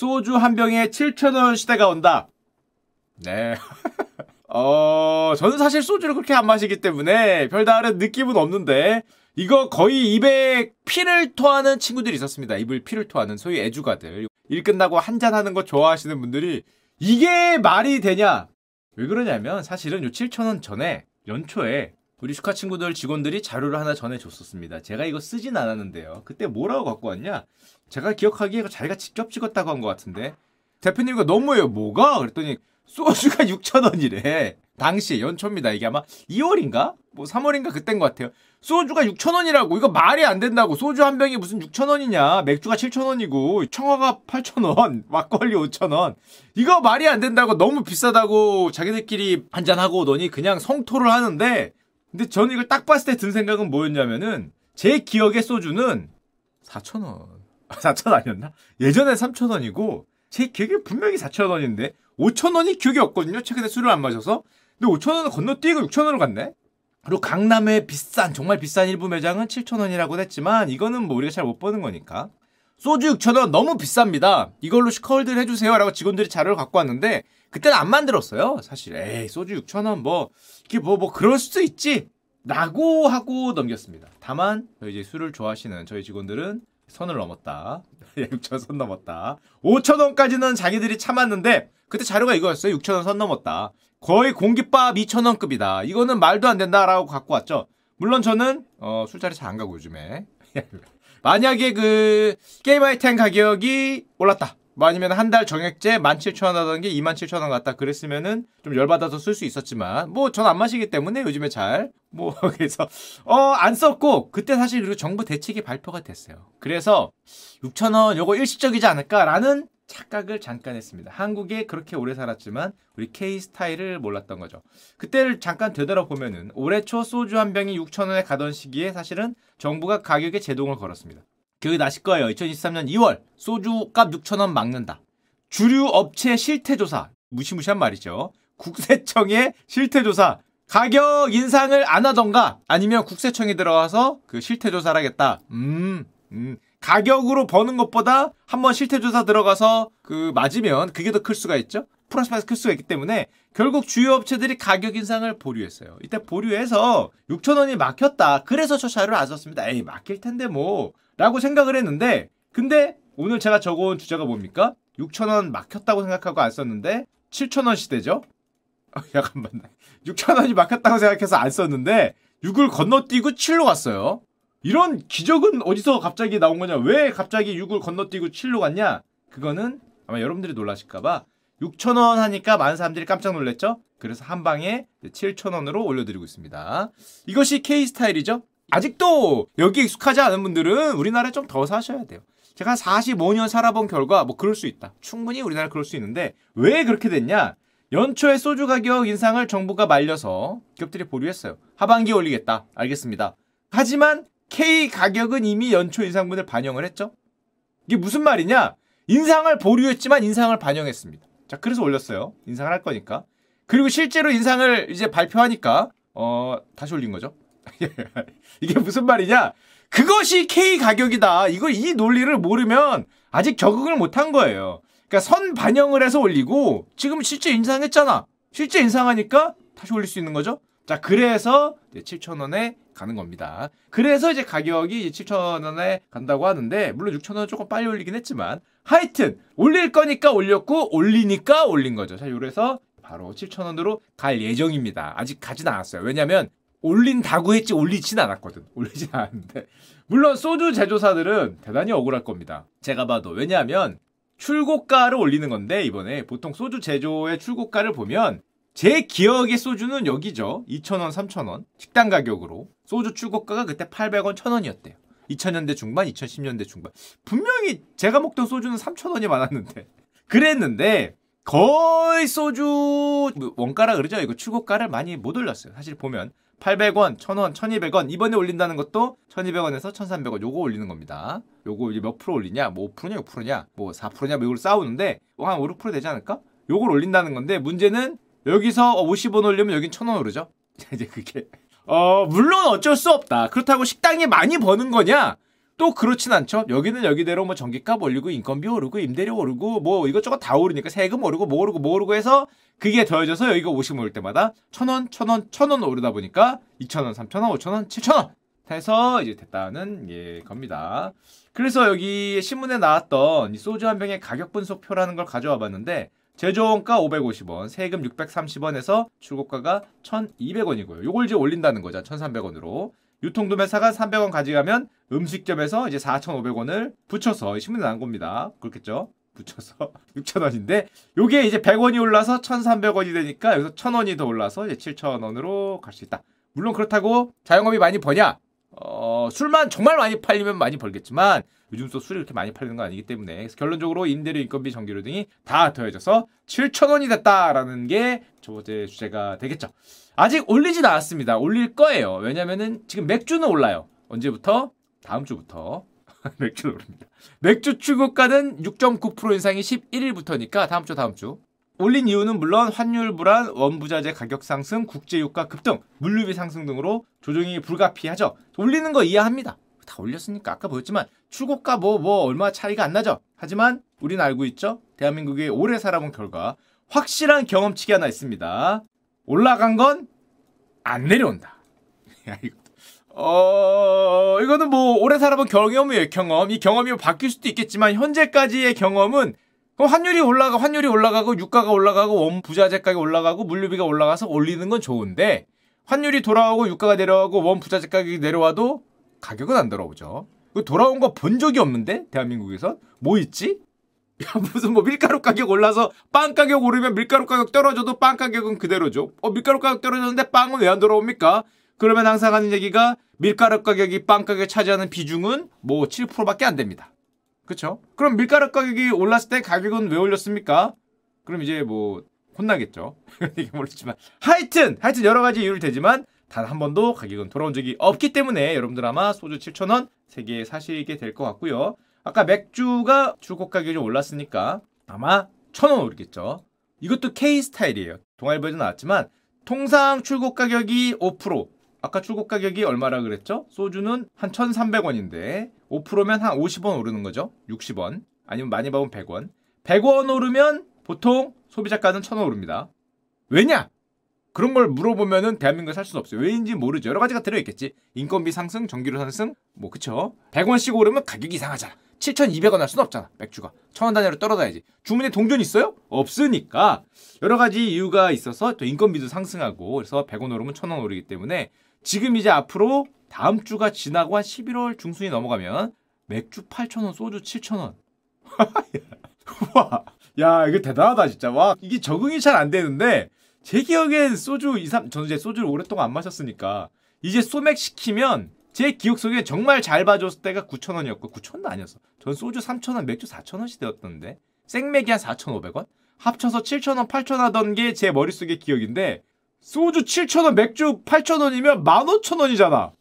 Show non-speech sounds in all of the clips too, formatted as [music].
소주 한 병에 7,000원 시대가 온다. 네. [laughs] 어, 저는 사실 소주를 그렇게 안 마시기 때문에 별다른 느낌은 없는데, 이거 거의 입에 피를 토하는 친구들이 있었습니다. 입을 피를 토하는 소위 애주가들. 일 끝나고 한잔 하는 거 좋아하시는 분들이, 이게 말이 되냐? 왜 그러냐면, 사실은 요 7,000원 전에, 연초에, 우리 슈카 친구들 직원들이 자료를 하나 전해줬었습니다. 제가 이거 쓰진 않았는데요. 그때 뭐라고 갖고 왔냐? 제가 기억하기에 자기가 직접 찍었다고 한 것 같은데, 대표님 이거 너무해요. 뭐가? 그랬더니, 소주가 [laughs] 6,000원이래. 당시 연초입니다. 이게 아마 2월인가? 뭐 3월인가 그땐 것 같아요. 소주가 6,000원이라고. 이거 말이 안 된다고. 소주 한 병이 무슨 6,000원이냐. 맥주가 7,000원이고 청화가 8,000원, 막걸리 5,000원. 이거 말이 안 된다고 너무 비싸다고 자기들끼리 한잔하고 오더니 그냥 성토를 하는데 근데 저는 이걸 딱 봤을 때 든 생각은 뭐였냐면은 제 기억의 소주는 4,000원. 4,000원 아니었나? 예전에 3,000원이고 제 기억에 분명히 4,000원인데 5,000원이 기억이 없거든요. 최근에 술을 안 마셔서. 근데 5,000원을 건너뛰고 6,000원으로 갔네? 그리고 강남의 비싼, 정말 비싼 일부 매장은 7,000원이라고 했지만 이거는 뭐 우리가 잘 못 보는 거니까. 소주 6,000원 너무 비쌉니다. 이걸로 시컬들 해주세요. 라고 직원들이 자료를 갖고 왔는데 그때는 안 만들었어요. 사실. 에이, 소주 6,000원 뭐, 이게 뭐, 뭐, 그럴 수도 있지. 라고 하고 넘겼습니다. 다만, 이제 술을 좋아하시는 저희 직원들은 선을 넘었다. [laughs] 6천 선 넘었다. 5천 원까지는 자기들이 참았는데 그때 자료가 이거였어요. 6천 원 선 넘었다. 거의 공깃밥 2천 원급이다. 이거는 말도 안 된다라고 갖고 왔죠. 물론 저는 어, 술자리 잘 안 가고 요즘에 [laughs] 만약에 그 게임 아이템 가격이 올랐다. 뭐 아니면 한 달 정액제 17,000원 하던 게 27,000원 같다 그랬으면은 좀 열받아서 쓸 수 있었지만 뭐 전 안 마시기 때문에 요즘에 잘 뭐 [laughs] 그래서 어 안 썼고 그때 사실 그리고 정부 대책이 발표가 됐어요. 그래서 6,000원 요거 일시적이지 않을까라는 착각을 잠깐 했습니다. 한국에 그렇게 오래 살았지만 우리 K 스타일을 몰랐던 거죠. 그때를 잠깐 되돌아보면은 올해 초 소주 한 병이 6,000원에 가던 시기에 사실은 정부가 가격에 제동을 걸었습니다. 기억이 나실 거예요. 2023년 2월 소주값 6천원 막는다. 주류 업체 실태조사 무시무시한 말이죠. 국세청의 실태조사 가격 인상을 안 하던가 아니면 국세청이 들어가서 그 실태조사를 하겠다. 음, 음. 가격으로 버는 것보다 한번 실태조사 들어가서 그 맞으면 그게 더 클 수가 있죠. 플러스 마이너스 클 수가 있기 때문에 결국 주요 업체들이 가격 인상을 보류했어요. 이때 보류해서 6천 원이 막혔다. 그래서 저 자료를 안 썼습니다. 에이 막힐 텐데 뭐 라고 생각을 했는데 근데 오늘 제가 적어온 주제가 뭡니까? 6천원 막혔다고 생각하고 안 썼는데 7천원 시대죠? [laughs] 어, 잠깐만 6천원이 막혔다고 생각해서 안 썼는데 6을 건너뛰고 7로 갔어요 이런 기적은 어디서 갑자기 나온 거냐 왜 갑자기 6을 건너뛰고 7로 갔냐 그거는 아마 여러분들이 놀라실까봐 6천원 하니까 많은 사람들이 깜짝 놀랐죠? 그래서 한 방에 7천원으로 올려드리고 있습니다. 이것이 K스타일이죠? 아직도 여기 익숙하지 않은 분들은 우리나라에 좀 더 사셔야 돼요. 제가 45년 살아본 결과 뭐 그럴 수 있다. 충분히 우리나라 그럴 수 있는데 왜 그렇게 됐냐? 연초에 소주 가격 인상을 정부가 말려서 기업들이 보류했어요. 하반기에 올리겠다. 알겠습니다. 하지만 K 가격은 이미 연초 인상분을 반영을 했죠. 이게 무슨 말이냐? 인상을 보류했지만 인상을 반영했습니다. 자, 그래서 올렸어요. 인상을 할 거니까. 그리고 실제로 인상을 이제 발표하니까 어, 다시 올린 거죠. [laughs] 이게 무슨 말이냐? 그것이 K 가격이다. 이걸 이 논리를 모르면 아직 적응을 못한 거예요. 그러니까 선 반영을 해서 올리고 지금 실제 인상했잖아. 실제 인상하니까 다시 올릴 수 있는 거죠. 자, 그래서 7,000원에 가는 겁니다. 그래서 이제 가격이 7,000원에 간다고 하는데 물론 6,000원은 조금 빨리 올리긴 했지만 하여튼 올릴 거니까 올렸고 올리니까 올린 거죠. 자, 그래서 바로 7,000원으로 갈 예정입니다. 아직 가진 않았어요. 왜냐면 올린다고 했지 올리진 않았거든. 올리진 않았는데. 물론 소주 제조사들은 대단히 억울할 겁니다. 제가 봐도. 왜냐하면 출고가를 올리는 건데 이번에 보통 소주 제조의 출고가를 보면 제 기억의 소주는 여기죠. 2,000원, 3,000원. 식당 가격으로. 소주 출고가가 그때 800원, 1,000원이었대요. 2000년대 중반, 2010년대 중반. 분명히 제가 먹던 소주는 3,000원이 많았는데. 그랬는데 거의 소주 원가라 그러죠. 이거 출고가를 많이 못 올렸어요. 사실 보면 800원, 1000원, 1200원 이번에 올린다는 것도 1200원에서 1300원 요거 올리는 겁니다. 요거 이제 몇 프로 올리냐? 뭐 5%냐, 6%냐? 뭐 4%냐? 뭐 이걸 싸우는데 한 5, 6% 되지 않을까? 요걸 올린다는 건데 문제는 여기서 50원 올리면 여긴 1000원 오르죠? [laughs] 이제 그게 어 물론 어쩔 수 없다. 그렇다고 식당이 많이 버는 거냐? 또 그렇진 않죠. 여기는 여기대로 뭐 전기값 올리고 인건비 오르고 임대료 오르고 뭐 이것저것 다 오르니까 세금 오르고 뭐 오르고 뭐 오르고 해서 그게 더해져서 여기가 50 오를 때마다 천 원, 천 원, 천원 오르다 보니까 2천 원, 3천 원, 5천 원, 7천 원 해서 이제 됐다는 예 겁니다. 그래서 여기 신문에 나왔던 이 소주 한 병의 가격 분석표라는 걸 가져와 봤는데 제조원가 550원, 세금 630원에서 출고가가 1,200원이고요. 요걸 이제 올린다는 거죠. 1,300원으로. 유통도매사가 300원 가져가면 음식점에서 이제 4,500원을 붙여서 신문에 나온 겁니다. 그렇겠죠? 붙여서 [laughs] 6,000원인데 요게 이제 100원이 올라서 1,300원이 되니까 여기서 1,000원이 더 올라서 이제 7,000원으로 갈 수 있다. 물론 그렇다고 자영업이 많이 버냐? 어, 술만 정말 많이 팔리면 많이 벌겠지만 요즘 또 술이 그렇게 많이 팔리는 건 아니기 때문에 결론적으로 임대료, 인건비, 전기료 등이 다 더해져서 7,000원이 됐다라는 게 저번째 주제가 되겠죠. 아직 올리진 않았습니다. 올릴 거예요. 왜냐면은 지금 맥주는 올라요. 언제부터? 다음 주부터. [laughs] 맥주는 오릅니다. 맥주 출고가는 6.9% 인상이 11일부터니까 다음 주 다음 주. 올린 이유는 물론 환율 불안, 원부자재 가격 상승, 국제유가 급등, 물류비 상승 등으로 조정이 불가피하죠. 올리는 거 이해합니다. 다 올렸으니까 아까 보였지만 출고가 뭐뭐 얼마 차이가 안 나죠. 하지만 우리는 알고 있죠. 대한민국이 오래 살아본 결과 확실한 경험치가 하나 있습니다. 올라간 건 안 내려온다. [laughs] 야, 이거. 어, 이거는 뭐 오래 살아본 경험이에요, 경험. 이 경험이 바뀔 수도 있겠지만 현재까지의 경험은 환율이 올라가 환율이 올라가고 유가가 올라가고 원 부자재 가격이 올라가고 물류비가 올라가서 올리는 건 좋은데 환율이 돌아오고 유가가 내려가고 원 부자재 가격이 내려와도 가격은 안 돌아오죠. 그 돌아온 거 본 적이 없는데 대한민국에서 뭐 있지? [laughs] 야 무슨 뭐 밀가루 가격 올라서 빵 가격 오르면 밀가루 가격 떨어져도 빵 가격은 그대로죠. 어 밀가루 가격 떨어졌는데 빵은 왜 안 돌아옵니까? 그러면 항상 하는 얘기가 밀가루 가격이 빵 가격에 차지하는 비중은 뭐 7%밖에 안 됩니다. 그렇죠? 그럼 밀가루 가격이 올랐을 때 가격은 왜 올렸습니까? 그럼 이제 뭐 혼나겠죠. [laughs] 이게 모르지만 하여튼 하여튼 여러 가지 이유를 대지만 단 한 번도 가격은 돌아온 적이 없기 때문에 여러분들 아마 소주 7,000원 3개 사시게 될 것 같고요. 아까 맥주가 출고 가격이 좀 올랐으니까 아마 1,000원 오르겠죠. 이것도 K 스타일이에요. 동아일보에도 나왔지만 통상 출고 가격이 5% 아까 출고 가격이 얼마라 그랬죠? 소주는 한 1,300원인데 5%면 한 50원 오르는 거죠. 60원. 아니면 많이 받으면 100원. 100원 오르면 보통 소비자가는 1,000원 오릅니다. 왜냐? 그런 걸 물어보면은 대한민국에 살 수는 없어요. 왜인지 모르죠. 여러 가지가 들어있겠지. 인건비 상승, 전기료 상승, 뭐 그쵸? 100원씩 오르면 가격이 이상하잖아. 7,200원 할 수는 없잖아. 맥주가. 천원 단위로 떨어져야지. 주문에 동전 있어요? 없으니까 여러 가지 이유가 있어서 또 인건비도 상승하고 그래서 100원 오르면 1,000원 오르기 때문에 지금 이제 앞으로 다음 주가 지나고 한 11월 중순이 넘어가면 맥주 8,000원, 소주 7,000원. [laughs] 와, 야, 이거 대단하다, 진짜. 와, 이게 적응이 잘 안 되는데, 제 기억엔 소주 2, 3, 저는 이제 소주를 오랫동안 안 마셨으니까, 이제 소맥 시키면, 제 기억 속에 정말 잘 봐줬을 때가 9,000원이었고, 9,000원도 아니었어. 전 소주 3,000원, 맥주 4,000원씩 되었던데, 생맥이 한 4,500원? 합쳐서 7,000원, 8,000원 하던 게 제 머릿속의 기억인데, 소주 7,000원, 맥주 8,000원이면 15,000원이잖아.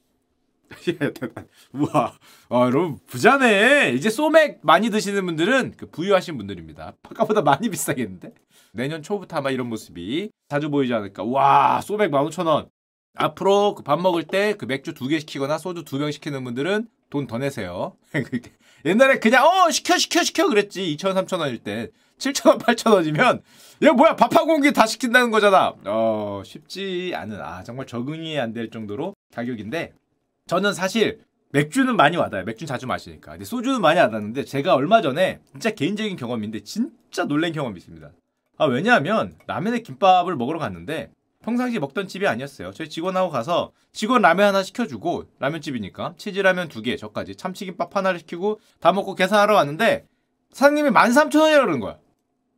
[laughs] 우와, 아, 여러분 부자네. 이제 소맥 많이 드시는 분들은 그 부유하신 분들입니다. 아까보다 많이 비싸겠는데? 내년 초부터 아마 이런 모습이 자주 보이지 않을까. 와, 소맥 15,000원. 앞으로 그 밥 먹을 때 그 맥주 두 개 시키거나 소주 두 병 시키는 분들은 돈 더 내세요. [laughs] 옛날에 그냥 어 시켜 시켜 시켜 그랬지 2천 3천 원일 때 7천 원 8천 원이면 이거 뭐야 밥한 공기 다 시킨다는 거잖아. 어 쉽지 않은 아 정말 적응이 안 될 정도로 가격인데 저는 사실 맥주는 많이 와닿아요. 맥주는 자주 마시니까. 근데 소주는 많이 와닿는데 제가 얼마 전에 진짜 개인적인 경험인데 진짜 놀란 경험이 있습니다. 아 왜냐하면 라면에 김밥을 먹으러 갔는데 평상시 먹던 집이 아니었어요. 저희 직원하고 가서 직원 라면 하나 시켜주고 라면집이니까 치즈라면 두 개, 저까지 참치김밥 하나를 시키고 다 먹고 계산하러 왔는데 사장님이 13,000원이라고 그러는 거야.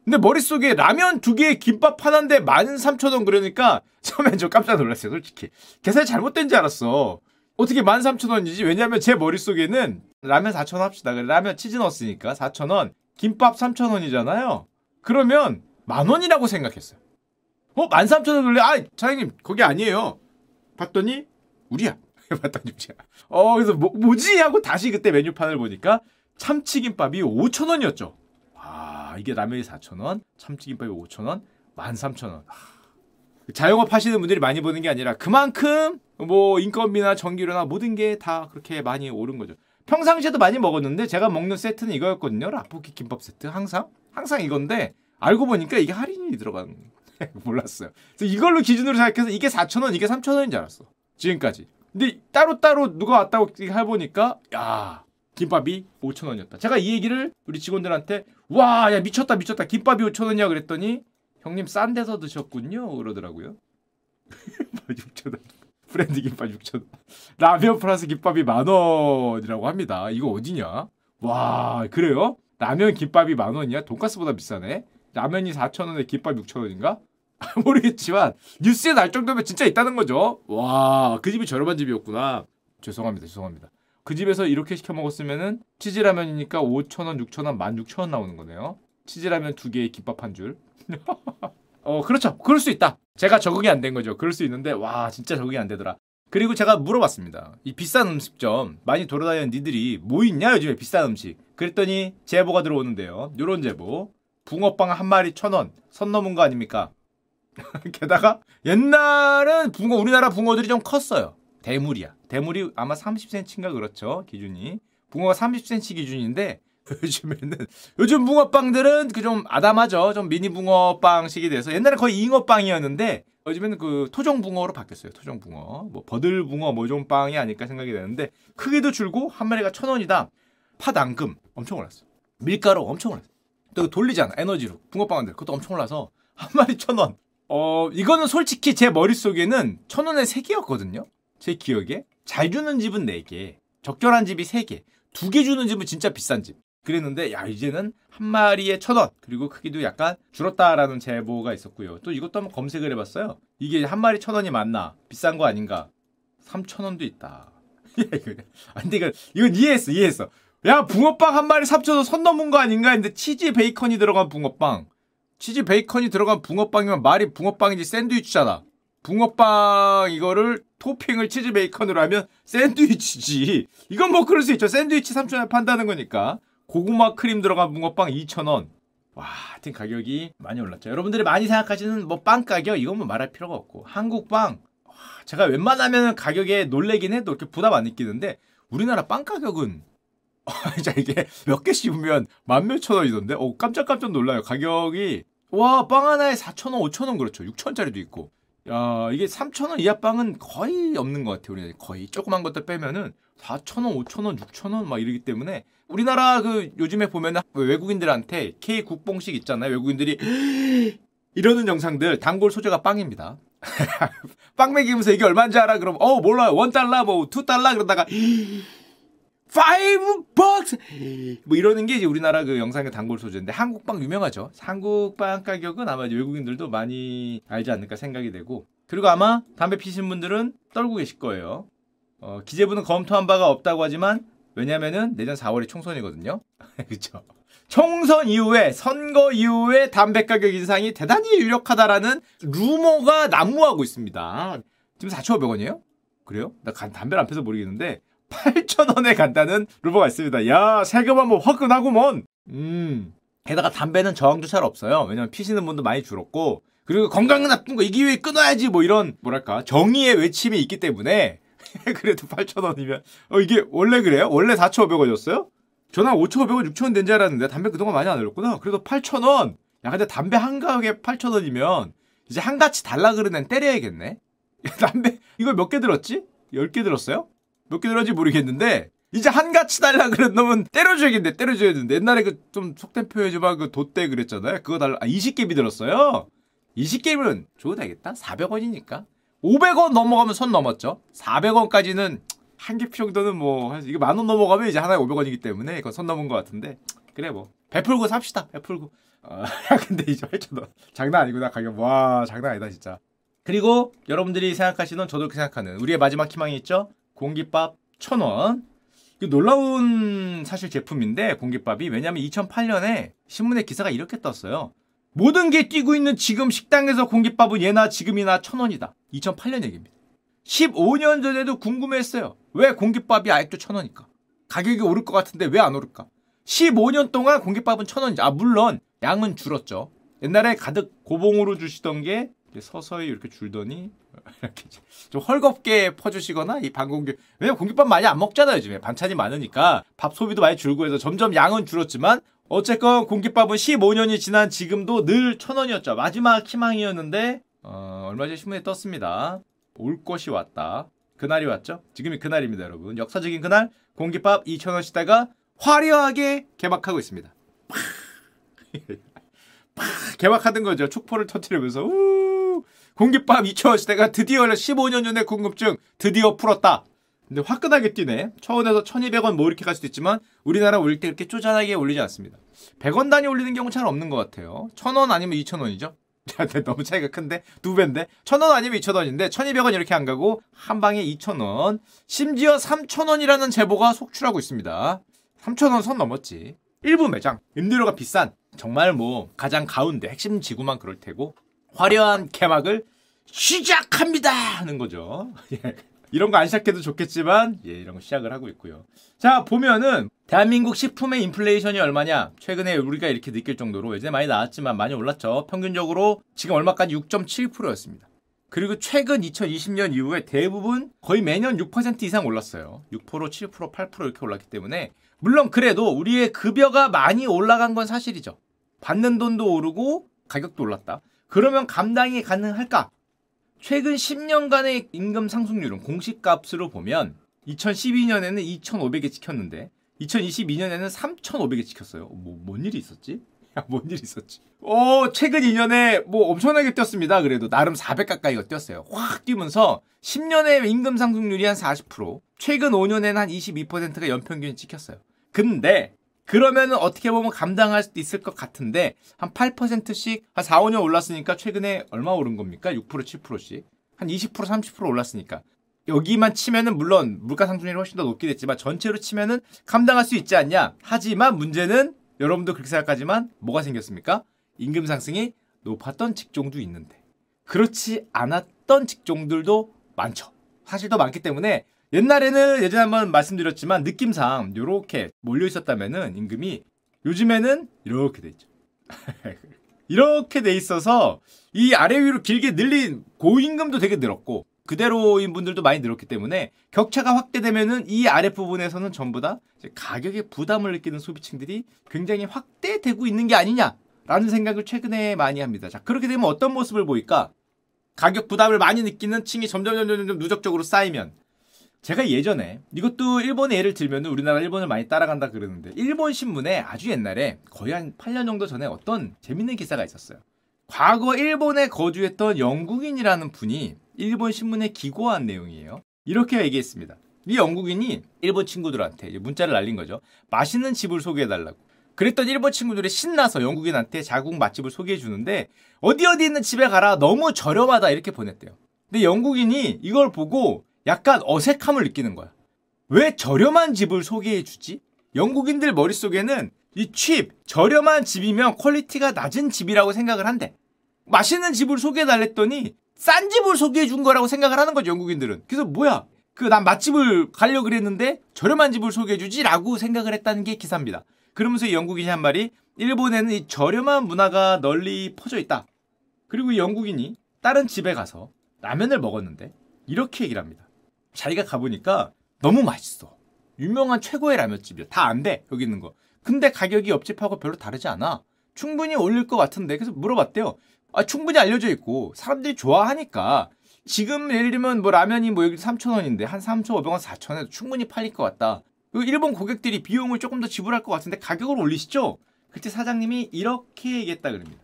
근데 머릿속에 라면 두 개에 김밥 하나인데 13,000원 그러니까 [laughs] 처음엔 좀 깜짝 놀랐어요, 솔직히. 계산이 잘못된 줄 알았어. 어떻게 13,000원이지? 왜냐면 제 머릿속에는 라면 4,000원 합시다. 라면 치즈 넣었으니까 4,000원, 김밥 3,000원이잖아요. 그러면 만 원이라고 생각했어요. 어, 13,000원 그래? 아, 사장님, 거기 아니에요. 봤더니 우리야. [laughs] 봤더니 우리야. 어, 그래서 뭐, 뭐지? 하고 다시 그때 메뉴판을 보니까 참치김밥이 5,000원이었죠. 아, 이게 라면이 4,000원, 참치김밥이 5,000원, 13,000원. 자영업 하시는 분들이 많이 보는 게 아니라 그만큼 뭐 인건비나 전기료나 모든 게 다 그렇게 많이 오른 거죠. 평상시에도 많이 먹었는데 제가 먹는 세트는 이거였거든요. 라볶이 김밥 세트 항상 항상 이건데 알고 보니까 이게 할인이 들어간 [laughs] 몰랐어요. 그래서 이걸로 기준으로 생각해서 이게 4,000원, 이게 3,000원인 줄 알았어. 지금까지. 근데 따로따로 누가 왔다고 해보니까 야 김밥이 5,000원이었다. 제가 이 얘기를 우리 직원들한테 와, 야 미쳤다 미쳤다. 김밥이 5,000원이야 그랬더니 형님 싼 데서 드셨군요. 그러더라고요. [laughs] 6,000원. 브랜드 김밥 6,000원. 라면 플러스 김밥이 만 원이라고 합니다. 이거 어디냐? 와, 그래요? 라면 김밥이 만 원이야? 돈가스보다 비싸네. 라면이 4,000원에 김밥 6,000원인가? [laughs] 모르겠지만 뉴스에 날 정도면 진짜 있다는 거죠. 와, 그 집이 저렴한 집이었구나. 죄송합니다. 죄송합니다. 그 집에서 이렇게 시켜 먹었으면은 치즈라면이니까 5,000원, 6,000원, 16,000원 나오는 거네요. 치즈라면 두 개에 김밥 한 줄. [laughs] 어, 그렇죠. 그럴 수 있다. 제가 적응이 안 된 거죠. 그럴 수 있는데 와, 진짜 적응이 안 되더라. 그리고 제가 물어봤습니다. 이 비싼 음식점 많이 돌아다니는 니들이 뭐 있냐 요즘에 비싼 음식. 그랬더니 제보가 들어오는데요. 요런 제보. 붕어빵 한 마리 천 원. 선 넘은 거 아닙니까? [laughs] 게다가 옛날은 붕어 우리나라 붕어들이 좀 컸어요. 대물이야. 대물이 아마 30cm인가 그렇죠. 기준이. 붕어가 30cm 기준인데 [laughs] 요즘에는 요즘 붕어빵들은 그 좀 아담하죠. 좀 미니 붕어빵식이 돼서 옛날에 거의 잉어빵이었는데 요즘에는 그 토종 붕어로 바뀌었어요. 토종 붕어. 뭐 버들 붕어 뭐 좀 빵이 아닐까 생각이 되는데 크기도 줄고 한 마리가 천 원이다. 팥앙금 엄청 올랐어. 밀가루 엄청 올랐어. 또 돌리잖아. 에너지로. 붕어빵들 그것도 엄청 올라서 한 마리 천 원. 어 이거는 솔직히 제 머릿속에는 천 원에 세 개였거든요. 제 기억에 잘 주는 집은 네 개, 적절한 집이 세 개, 두개 주는 집은 진짜 비싼 집. 그랬는데 야 이제는 한 마리에 천 원 그리고 크기도 약간 줄었다라는 제보가 있었고요. 또 이것도 한번 검색을 해봤어요. 이게 한 마리 천 원이 맞나 비싼 거 아닌가? 3천 원도 있다. [laughs] 야 이거 아 근데 이거 이건 이해했어 이해했어. 야 붕어빵 한 마리 3천 원 선 넘은 거 아닌가 했는데 치즈 베이컨이 들어간 붕어빵. 치즈 베이컨이 들어간 붕어빵이면 말이 붕어빵이지 샌드위치잖아. 붕어빵 이거를 토핑을 치즈 베이컨으로 하면 샌드위치지. 이건 뭐 그럴 수 있죠. 샌드위치 3천원에 판다는 거니까. 고구마 크림 들어간 붕어빵 2,000원. 와, 하여튼 가격이 많이 올랐죠. 여러분들이 많이 생각하시는 뭐 빵 가격 이건 뭐 말할 필요가 없고 한국빵 제가 웬만하면 가격에 놀래긴 해도 이렇게 부담 안 느끼는데 우리나라 빵 가격은 [laughs] 자 이게 몇 개 씹으면 만 몇천 원이던데 어 깜짝깜짝 놀라요 가격이 와 빵 하나에 4천 원 5천 원 그렇죠 6천 원짜리도 있고 야 이게 3천 원 이하 빵은 거의 없는 것 같아요 우리나라 거의 조그만 것들 빼면은 4천 원 5천 원 6천 원막 이러기 때문에 우리나라 그 요즘에 보면은 외국인들한테 K 국뽕식 있잖아요. 외국인들이 [gasps] 이러는 영상들 단골 소재가 빵입니다. [laughs] 빵 먹이면서 이게 얼마인지 알아? 그럼 어 몰라요. one dollar 뭐 two dollar 그러다가 [gasps] five bucks 뭐 이러는 게 이제 우리나라 그 영상의 단골 소재인데 한국 빵 유명하죠. 한국 빵 가격은 아마 외국인들도 많이 알지 않을까 생각이 되고 그리고 아마 담배 피시는 분들은 떨고 계실 거예요. 어, 기재부는 검토한 바가 없다고 하지만 왜냐면은 내년 4월이 총선이거든요. [laughs] 그렇죠. 총선 이후에 선거 이후에 담배 가격 인상이 대단히 유력하다라는 루머가 난무하고 있습니다. 지금 4,500원이에요? 그래요? 나 담배를 안 펴서 모르겠는데 8,000원에 간다는 루머가 있습니다. 야, 세금 한번 화끈하구먼. 음. 게다가 담배는 저항조차를 없어요. 왜냐면 피시는 분도 많이 줄었고 그리고 건강은 나쁜 거 이 기회에 끊어야지 뭐 이런 뭐랄까 정의의 외침이 있기 때문에 [laughs] 그래도 8,000원이면. 어, 이게 원래 그래요? 원래 4,500원이었어요? 저는 5,500원, 6,000원 된 줄 알았는데 담배 그동안 많이 안 올렸구나. 그래도 8,000원. 야, 근데 담배 한 가격에 8,000원이면 이제 한 가치 달라 그러는 때려야겠네. [laughs] 담배 이거 몇개 들었지? 10개 들었어요? 몇 개 들었지 모르겠는데 이제 한 가치 달라 그런 놈은 때려줘야겠네. 때려줘야 되는데 옛날에 그 좀 속된 표현이지만 그 돛대 그랬잖아요. 그거 달라. 아, 20개비 들었어요. 20개비면 줘도 되겠다. 400원이니까. 500원 넘어가면 선 넘었죠. 400원까지는 한개 정도는 뭐 이거 만원 넘어가면 이제 하나에 500원이기 때문에 이거 선 넘은 것 같은데 그래 뭐 베풀고 삽시다 베풀고 아 [laughs] 근데 이제 8천원 장난 아니구나 가격 와 장난 아니다 진짜 그리고 여러분들이 생각하시는 저도 그렇게 생각하는 우리의 마지막 희망이 있죠 공깃밥 천원 놀라운 사실 제품인데 공깃밥이 왜냐면 2008년에 신문에 기사가 이렇게 떴어요 모든 게 뛰고 있는 지금 식당에서 공깃밥은 예나 지금이나 천 원이다. 2008년 얘기입니다. 15년 전에도 궁금했어요. 왜 공깃밥이 아직도 천 원일까? 가격이 오를 것 같은데 왜 안 오를까? 15년 동안 공깃밥은 천 원이죠. 아, 물론 양은 줄었죠. 옛날에 가득 고봉으로 주시던 게 서서히 이렇게 줄더니 [laughs] 이렇게 좀 헐겁게 퍼주시거나 이 반공기 왜냐면 공깃밥 많이 안 먹잖아요 요즘에. 반찬이 많으니까. 밥 소비도 많이 줄고 해서 점점 양은 줄었지만 어쨌건 공깃밥은 15년이 지난 지금도 늘 천원이었죠. 마지막 희망이었는데 어, 얼마 전에 신문에 떴습니다. 올 것이 왔다. 그날이 왔죠? 지금이 그날입니다 여러분. 역사적인 그날 공깃밥 2천원 시대가 화려하게 개막하고 있습니다 [laughs] 팍 개막하던 거죠 축포를 터트리면서 우 공깃밥 2천원 시대가 드디어 15년 전의 궁금증 드디어 풀었다. 근데 화끈하게 뛰네. 천원에서 1200원 뭐 이렇게 갈 수도 있지만 우리나라 올릴 때 이렇게 쪼잔하게 올리지 않습니다. 100원 단위 올리는 경우 잘 없는 것 같아요. 1000원 아니면 2000원이죠. [laughs] 너무 차이가 큰데 두 배인데 1000원 아니면 2000원인데 1200원 이렇게 안 가고 한 방에 2000원 심지어 3000원이라는 제보가 속출하고 있습니다 3000원 선 넘었지 일부 매장 임대료가 비싼 정말 뭐 가장 가운데 핵심 지구만 그럴 테고 화려한 개막을 시작합니다 하는 거죠. [laughs] 예. 이런 거 안 시작해도 좋겠지만 예, 이런 거 시작을 하고 있고요. 자 보면은 대한민국 식품의 인플레이션이 얼마냐? 최근에 우리가 이렇게 느낄 정도로 예전에 많이 나왔지만 많이 올랐죠. 평균적으로 지금 얼마까지 6.7%였습니다. 그리고 최근 2020년 이후에 대부분 거의 매년 6% 이상 올랐어요. 6%, 7%, 8% 이렇게 올랐기 때문에 물론 그래도 우리의 급여가 많이 올라간 건 사실이죠. 받는 돈도 오르고 가격도 올랐다. 그러면 감당이 가능할까? 최근 10년간의 임금 상승률은 공식값으로 보면 2012년에는 2,500에 찍혔는데 2022년에는 3,500에 찍혔어요. 뭐, 뭔 일이 있었지? [laughs] 야, 뭔 일이 있었지? 어, 최근 2년에 뭐 엄청나게 뛰었습니다. 그래도 나름 400 가까이가 뛰었어요. 확 뛰면서 10년의 임금 상승률이 한 40%, 최근 5년에는 한 22%가 연평균이 찍혔어요. 근데 그러면은 어떻게 보면 감당할 수도 있을 것 같은데 한 8%씩 한 4, 5년 올랐으니까 최근에 얼마 오른 겁니까? 6% 7%씩 한 20% 30% 올랐으니까 여기만 치면은 물론 물가 상승률이 훨씬 더 높게 됐지만 전체로 치면은 감당할 수 있지 않냐? 하지만 문제는 여러분도 그렇게 생각하지만 뭐가 생겼습니까? 임금 상승이 높았던 직종도 있는데 그렇지 않았던 직종들도 많죠. 사실 더 많기 때문에 옛날에는 예전에 한번 말씀드렸지만 느낌상 이렇게 몰려 있었다면은 임금이 요즘에는 이렇게 돼 있죠. [laughs] 이렇게 돼 있어서 이 아래 위로 길게 늘린 고임금도 되게 늘었고 그대로인 분들도 많이 늘었기 때문에 격차가 확대되면은 이 아랫 부분에서는 전부 다 가격에 부담을 느끼는 소비층들이 굉장히 확대되고 있는 게 아니냐라는 생각을 최근에 많이 합니다. 자, 그렇게 되면 어떤 모습을 보일까? 가격 부담을 많이 느끼는 층이 점점 점점 점점 누적적으로 쌓이면 제가 예전에 이것도 일본의 예를 들면 우리나라 일본을 많이 따라간다 그러는데 일본 신문에 아주 옛날에 거의 한 8년 정도 전에 어떤 재밌는 기사가 있었어요. 과거 일본에 거주했던 영국인이라는 분이 일본 신문에 기고한 내용이에요. 이렇게 얘기했습니다. 이 영국인이 일본 친구들한테 문자를 날린 거죠. 맛있는 집을 소개해달라고. 그랬던 일본 친구들이 신나서 영국인한테 자국 맛집을 소개해 주는데 어디 어디 있는 집에 가라 너무 저렴하다 이렇게 보냈대요. 근데 영국인이 이걸 보고 약간 어색함을 느끼는 거야. 왜 저렴한 집을 소개해 주지? 영국인들 머릿속에는 이 cheap, 저렴한 집이면 quality가 낮은 집이라고 생각을 한대. 맛있는 집을 소개해 달랬더니 싼 집을 소개해 준 거라고 생각을 하는 거죠, 영국인들은. 그래서 뭐야? 그 난 맛집을 가려고 그랬는데 저렴한 집을 소개해 주지라고 생각을 했다는 게 기사입니다. 그러면서 이 영국인이 한 말이 일본에는 이 저렴한 문화가 널리 퍼져 있다. 그리고 이 영국인이 다른 집에 가서 라면을 먹었는데 이렇게 얘기를 합니다. 자기가 가보니까 너무 맛있어. 유명한 최고의 라면집이야. 다 안 돼. 여기 있는 거. 근데 가격이 옆집하고 별로 다르지 않아. 충분히 올릴 것 같은데. 그래서 물어봤대요. 아, 충분히 알려져 있고 사람들이 좋아하니까 지금 예를 들면 뭐 라면이 뭐 여기 3,000원인데 한 3,500원, 4,000원에도 충분히 팔릴 것 같다. 일본 고객들이 비용을 조금 더 지불할 것 같은데 가격을 올리시죠? 그때 사장님이 이렇게 얘기했다 그럽니다.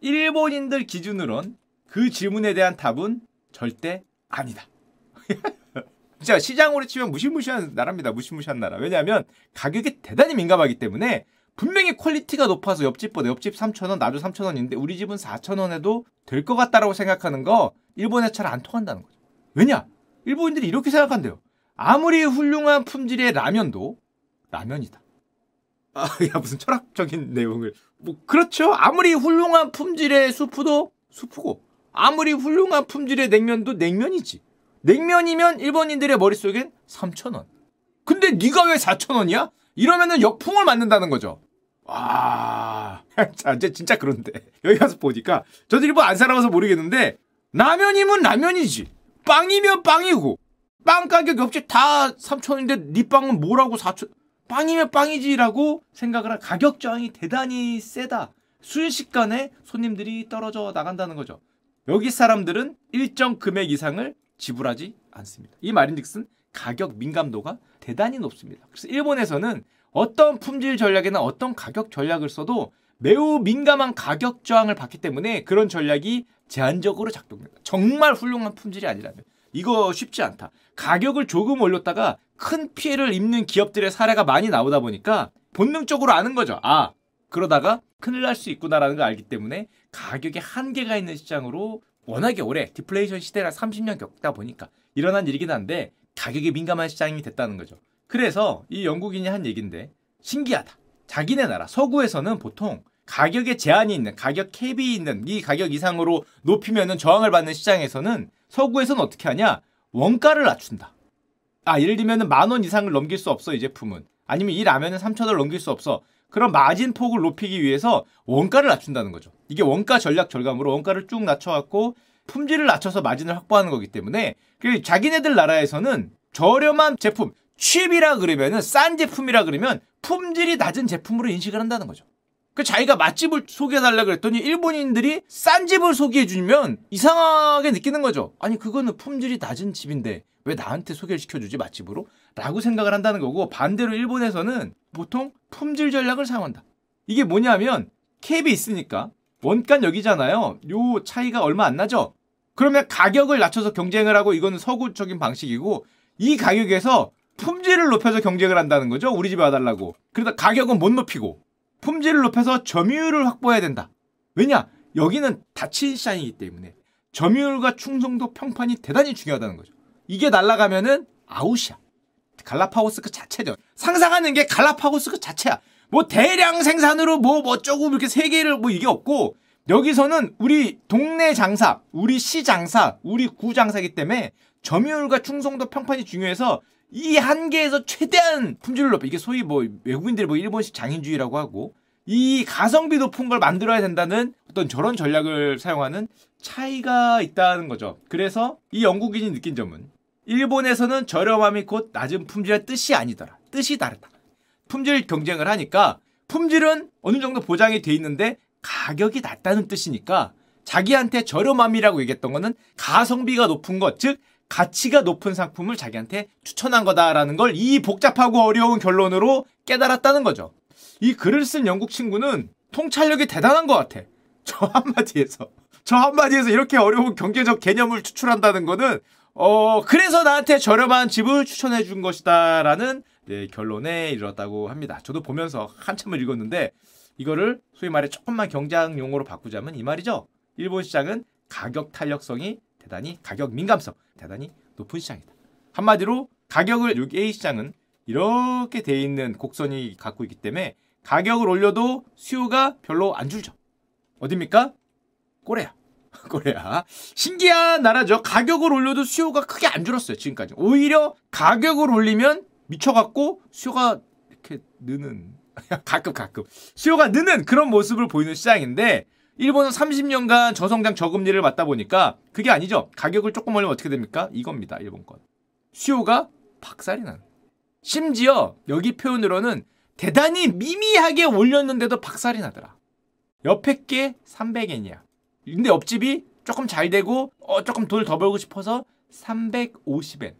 일본인들 기준으론 그 질문에 대한 답은 절대 아니다. [laughs] 진짜 시장으로 치면 무시무시한 나라입니다. 무시무시한 나라. 왜냐하면 가격이 대단히 민감하기 때문에 분명히 quality가 높아서 옆집보다 옆집 3,000원, 나도 3,000원인데 우리 집은 4,000원에도 될 것 같다라고 생각하는 거 일본에 잘 안 통한다는 거죠. 왜냐? 일본인들이 이렇게 생각한대요. 아무리 훌륭한 품질의 라면도 라면이다. 아, [laughs] 야 무슨 철학적인 내용을 뭐 그렇죠. 아무리 훌륭한 품질의 수프도 수프고 아무리 훌륭한 품질의 냉면도 냉면이지. 냉면이면 일본인들의 머릿속엔 3,000원. 근데 네가 왜 4,000원이야? 이러면은 역풍을 맞는다는 거죠. 와, [laughs] 자, 이제 진짜 그런데. 여기 가서 보니까, 저도 일본 안 살아봐서 모르겠는데, 라면이면 라면이지. 빵이면 빵이고. 빵 가격 역시 다 3천원인데 네 빵은 뭐라고 4천 빵이면 빵이지라고 생각을 한 가격 저항이 대단히 세다. 순식간에 손님들이 떨어져 나간다는 거죠. 여기 사람들은 일정 금액 이상을 지불하지 않습니다. 이 말인즉슨 가격 민감도가 대단히 높습니다. 그래서 일본에서는 어떤 품질 전략이나 어떤 가격 전략을 써도 매우 민감한 가격 저항을 받기 때문에 그런 전략이 제한적으로 작동된다. 정말 훌륭한 품질이 아니라면 이거 쉽지 않다. 가격을 조금 올렸다가 큰 피해를 입는 기업들의 사례가 많이 나오다 보니까 본능적으로 아는 거죠. 아, 그러다가 큰일 날 수 있구나라는 걸 알기 때문에 가격에 한계가 있는 시장으로 워낙에 오래 디플레이션 시대라 30년 겪다 보니까 일어난 일이긴 한데 가격에 민감한 시장이 됐다는 거죠. 그래서 이 영국인이 한 얘기인데 신기하다. 자기네 나라 서구에서는 보통 가격에 제한이 있는 가격 캡이 있는 이 가격 이상으로 높이면은 저항을 받는 시장에서는 서구에서는 어떻게 하냐? 원가를 낮춘다. 아, 예를 들면 만원 이상을 넘길 수 없어, 이 제품은. 아니면 이 라면은 3천 원을 넘길 수 없어. 그런 마진 폭을 높이기 위해서 원가를 낮춘다는 거죠. 이게 원가 전략 절감으로 원가를 쭉 낮춰갖고 품질을 낮춰서 마진을 확보하는 거기 때문에 그 자기네들 나라에서는 저렴한 제품, 취입이라 그러면은 싼 제품이라 그러면 품질이 낮은 제품으로 인식을 한다는 거죠. 그 자기가 맛집을 소개해달라 그랬더니 일본인들이 싼 집을 소개해주면 이상하게 느끼는 거죠. 아니 그거는 품질이 낮은 집인데 왜 나한테 소개를 시켜주지 맛집으로? 라고 생각을 한다는 거고 반대로 일본에서는 보통 품질 전략을 사용한다. 이게 뭐냐면 캡이 있으니까 원가 여기잖아요. 요 차이가 얼마 안 나죠? 그러면 가격을 낮춰서 경쟁을 하고 이거는 서구적인 방식이고 이 가격에서 품질을 높여서 경쟁을 한다는 거죠. 우리 집에 와달라고. 그러다 가격은 못 높이고 품질을 높여서 점유율을 확보해야 된다. 왜냐? 여기는 닫힌 시장이기 때문에 점유율과 충성도 평판이 대단히 중요하다는 거죠. 이게 날아가면은 아웃이야. 갈라파고스 그 자체죠. 상상하는 게 갈라파고스 그 자체야. 뭐 대량 생산으로 뭐 어쩌고 이렇게 세계를 뭐 이게 없고 여기서는 우리 동네 장사, 우리 시 장사, 우리 구 장사기 때문에 점유율과 충성도 평판이 중요해서 이 한계에서 최대한 품질을 높여 이게 소위 뭐 외국인들이 뭐 일본식 장인주의라고 하고 이 가성비 높은 걸 만들어야 된다는 어떤 저런 전략을 사용하는 차이가 있다는 거죠. 그래서 이 영국인이 느낀 점은 일본에서는 저렴함이 곧 낮은 품질의 뜻이 아니더라. 뜻이 다르다. 품질 경쟁을 하니까 품질은 어느 정도 보장이 돼 있는데 가격이 낮다는 뜻이니까 자기한테 저렴함이라고 얘기했던 거는 가성비가 높은 것, 즉 가치가 높은 상품을 자기한테 추천한 거다라는 걸 이 복잡하고 어려운 결론으로 깨달았다는 거죠. 이 글을 쓴 영국 친구는 통찰력이 대단한 것 같아. [laughs] 저 한마디에서. 저 한마디에서 이렇게 어려운 경제적 개념을 추출한다는 거는, 어, 그래서 나한테 저렴한 집을 추천해 준 것이다라는 네, 결론에 이르렀다고 합니다. 저도 보면서 한참을 읽었는데, 이거를 소위 말해 조금만 경제학 용어로 바꾸자면 이 말이죠. 일본 시장은 가격 탄력성이 대단히 가격 민감성 대단히 높은 시장이다. 한마디로 가격을 6A 시장은 이렇게 돼 있는 곡선이 갖고 있기 때문에 가격을 올려도 수요가 별로 안 줄죠. 어딥니까? 꼬레야. [laughs] 꼬레야. 신기한 나라죠. 가격을 올려도 수요가 크게 안 줄었어요. 지금까지. 오히려 가격을 올리면 미쳐갖고 수요가 이렇게 느는 [laughs] 가끔 가끔 수요가 느는 그런 모습을 보이는 시장인데 일본은 30년간 저성장 저금리를 맞다 보니까 그게 아니죠. 가격을 조금 올리면 어떻게 됩니까? 이겁니다. 일본 건. 수요가 박살이 나는. 심지어 여기 표현으로는 대단히 미미하게 올렸는데도 박살이 나더라. 옆에 게 300엔이야. 근데 옆집이 조금 잘 되고 어 조금 돈을 더 벌고 싶어서 350엔.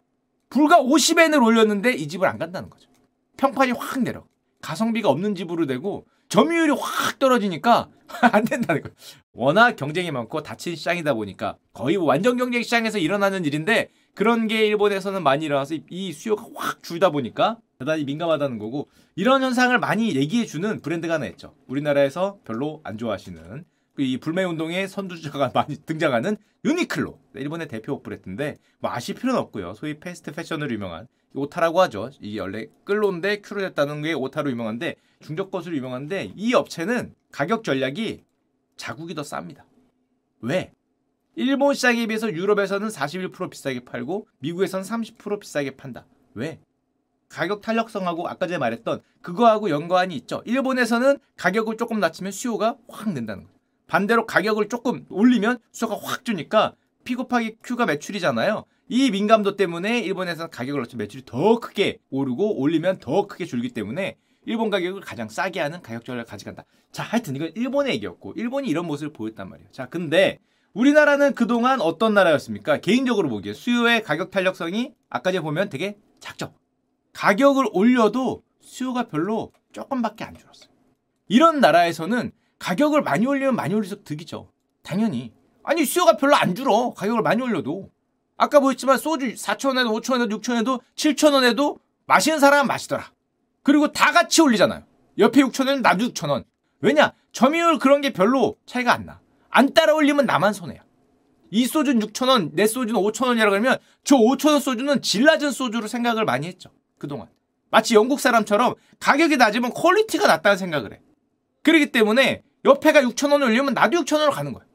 불과 50엔을 올렸는데 이 집을 안 간다는 거죠. 평판이 확 내려. 가성비가 없는 집으로 되고 점유율이 확 떨어지니까 [laughs] 안 된다는 거예요. 워낙 경쟁이 많고 닫힌 시장이다 보니까 거의 완전 경쟁 시장에서 일어나는 일인데 그런 게 일본에서는 많이 일어나서 이 수요가 확 줄다 보니까 대단히 민감하다는 거고 이런 현상을 많이 얘기해 주는 브랜드가 하나 있죠. 우리나라에서 별로 안 좋아하시는 그 이 불매 운동의 선두주자가 [laughs] 많이 등장하는 유니클로 일본의 대표 브랜드인데 뭐 아실 필요는 없고요. 소위 fast fashion으로 유명한 오타라고 하죠. 이게 원래 clo인데 Q로 됐다는 게 오타로 유명한데 중적 것으로 유명한데 이 업체는 가격 전략이 자국이 더 쌉니다. 왜? 일본 시장에 비해서 유럽에서는 41% 비싸게 팔고 미국에서는 30% 비싸게 판다. 왜? 가격 탄력성하고 아까 전에 말했던 그거하고 연관이 있죠. 일본에서는 가격을 조금 낮추면 수요가 확 는다는 거예요. 반대로 가격을 조금 올리면 수요가 확 주니까 P 곱하기 Q가 매출이잖아요. 이 민감도 때문에 일본에서는 가격을 낮추 매출이 더 크게 오르고 올리면 더 크게 줄기 때문에 일본 가격을 가장 싸게 하는 가격 전략을 가져간다. 자, 하여튼 이건 일본의 얘기였고 일본이 이런 모습을 보였단 말이에요. 자, 근데 우리나라는 그동안 어떤 나라였습니까? 개인적으로 보기에 수요의 가격 탄력성이 아까 전에 보면 되게 작죠. 가격을 올려도 수요가 별로 조금밖에 안 줄었어요. 이런 나라에서는 가격을 많이 올리면 많이 올릴수록 득이죠. 당연히. 아니 수요가 별로 안 줄어. 가격을 많이 올려도. 아까 보였지만 소주 4천원에도 5천원에도 6천원에도 7천원에도 마시는 사람은 마시더라. 그리고 다 같이 올리잖아요. 옆에 6천원, 나도 6천원. 왜냐? 점유율 그런 게 별로 차이가 안 나. 안 따라 올리면 나만 손해야. 이 소주는 6천원, 내 소주는 5천원이라 그러면 저 5천원 소주는 질 낮은 소주로 생각을 많이 했죠. 그동안. 마치 영국 사람처럼 가격이 낮으면 quality가 낮다는 생각을 해. 그렇기 때문에 옆에가 6천원을 올리면 나도 6천원으로 가는 거야.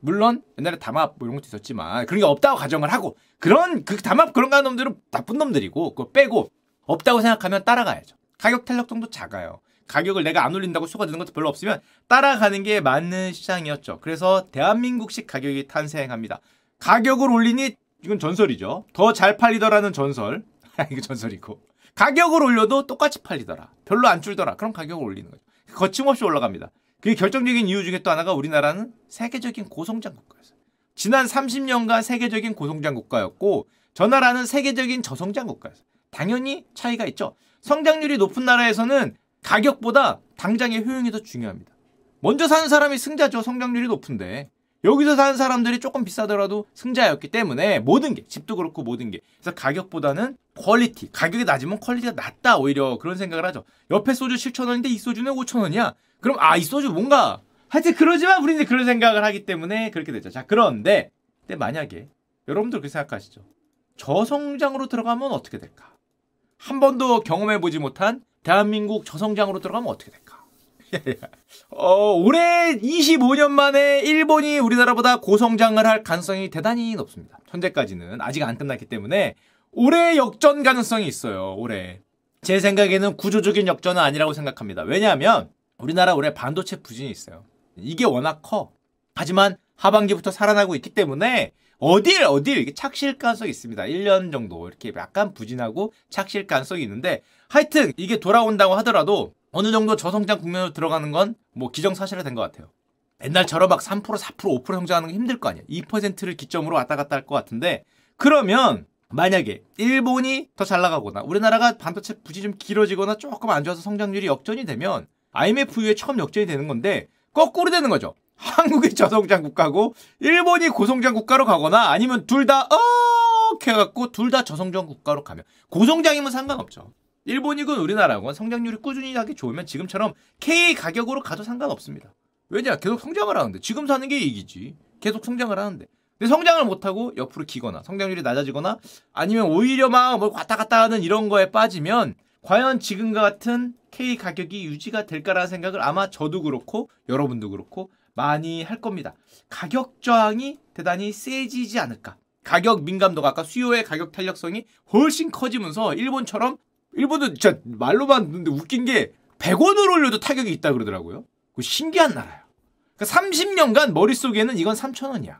물론 옛날에 담합 뭐 이런 것도 있었지만 그런 게 없다고 가정을 하고 그런 그 담합 그런 가는 놈들은 나쁜 놈들이고 그거 빼고 없다고 생각하면 따라가야죠. 가격 탄력성도 작아요. 가격을 내가 안 올린다고 수가 되는 것도 별로 없으면 따라가는 게 맞는 시장이었죠. 그래서 대한민국식 가격이 탄생합니다. 가격을 올리니 이건 전설이죠. 더 잘 팔리더라는 전설. [laughs] 이거 전설이고. 가격을 올려도 똑같이 팔리더라. 별로 안 줄더라. 그럼 가격을 올리는 거죠. 거침없이 올라갑니다. 그 결정적인 이유 중에 또 하나가 우리나라는 세계적인 고성장 국가였어요. 지난 30년간 세계적인 고성장 국가였고 저 나라는 세계적인 저성장 국가였어요. 당연히 차이가 있죠. 성장률이 높은 나라에서는 가격보다 당장의 효용이 더 중요합니다. 먼저 사는 사람이 승자죠. 성장률이 높은데. 여기서 사는 사람들이 조금 비싸더라도 승자였기 때문에 모든 게 집도 그렇고 모든 게. 그래서 가격보다는 quality 가격이 낮으면 quality가 낮다 오히려 그런 생각을 하죠. 옆에 소주 7천원인데 이 소주는 5천원이야. 그럼 아 이 소주 뭔가. 하여튼 그러지만 우리는 그런 생각을 하기 때문에 그렇게 되죠. 자 그런데 근데 만약에 여러분들 그렇게 생각하시죠. 저성장으로 들어가면 어떻게 될까? 한 번도 경험해 보지 못한 대한민국 저성장으로 들어가면 어떻게 될까 어, 올해 25년 만에 일본이 우리나라보다 고성장을 할 가능성이 대단히 높습니다. 현재까지는 아직 안 끝났기 때문에 올해 역전 가능성이 있어요. 올해. 제 생각에는 구조적인 역전은 아니라고 생각합니다. 왜냐하면 우리나라 올해 반도체 부진이 있어요. 이게 워낙 커. 하지만 하반기부터 살아나고 있기 때문에 어딜 어딜 착실 가능성이 있습니다. 1년 정도 이렇게 약간 부진하고 착실 가능성이 있는데 하여튼 이게 돌아온다고 하더라도 어느 정도 저성장 국면으로 들어가는 건 뭐 기정사실화 된 것 같아요. 옛날처럼 막 3%, 4%, 5% 성장하는 게 힘들 거 아니야. 2%를 기점으로 왔다 갔다 할 것 같은데 그러면 만약에 일본이 더 잘 나가거나 우리나라가 반도체 부지 좀 길어지거나 조금 안 좋아서 성장률이 역전이 되면 IMF 이후에 처음 역전이 되는 건데 거꾸로 되는 거죠. 한국이 저성장 국가고 일본이 고성장 국가로 가거나 아니면 둘 다어 해갖고 둘 다 저성장 국가로 가면 고성장이면 상관없죠. 일본이건 우리나라건 성장률이 꾸준히 하게 좋으면 지금처럼 K 가격으로 가도 상관없습니다. 왜냐? 계속 성장을 하는데 지금 사는 게 이익이지. 계속 성장을 하는데. 근데 성장을 못하고 옆으로 기거나 성장률이 낮아지거나 아니면 오히려 막뭐 왔다 갔다 하는 이런 거에 빠지면 과연 지금과 같은 K 가격이 유지가 될까라는 생각을 아마 저도 그렇고 여러분도 그렇고 많이 할 겁니다. 가격 저항이 대단히 세지지 않을까. 가격 민감도가 아까 수요의 가격 탄력성이 훨씬 커지면서 일본처럼 일본도 진짜 말로만 듣는데 웃긴 게 100원을 올려도 타격이 있다 그러더라고요. 그 신기한 나라야. 그러니까 30년간 머릿속에는 이건 3,000원이야.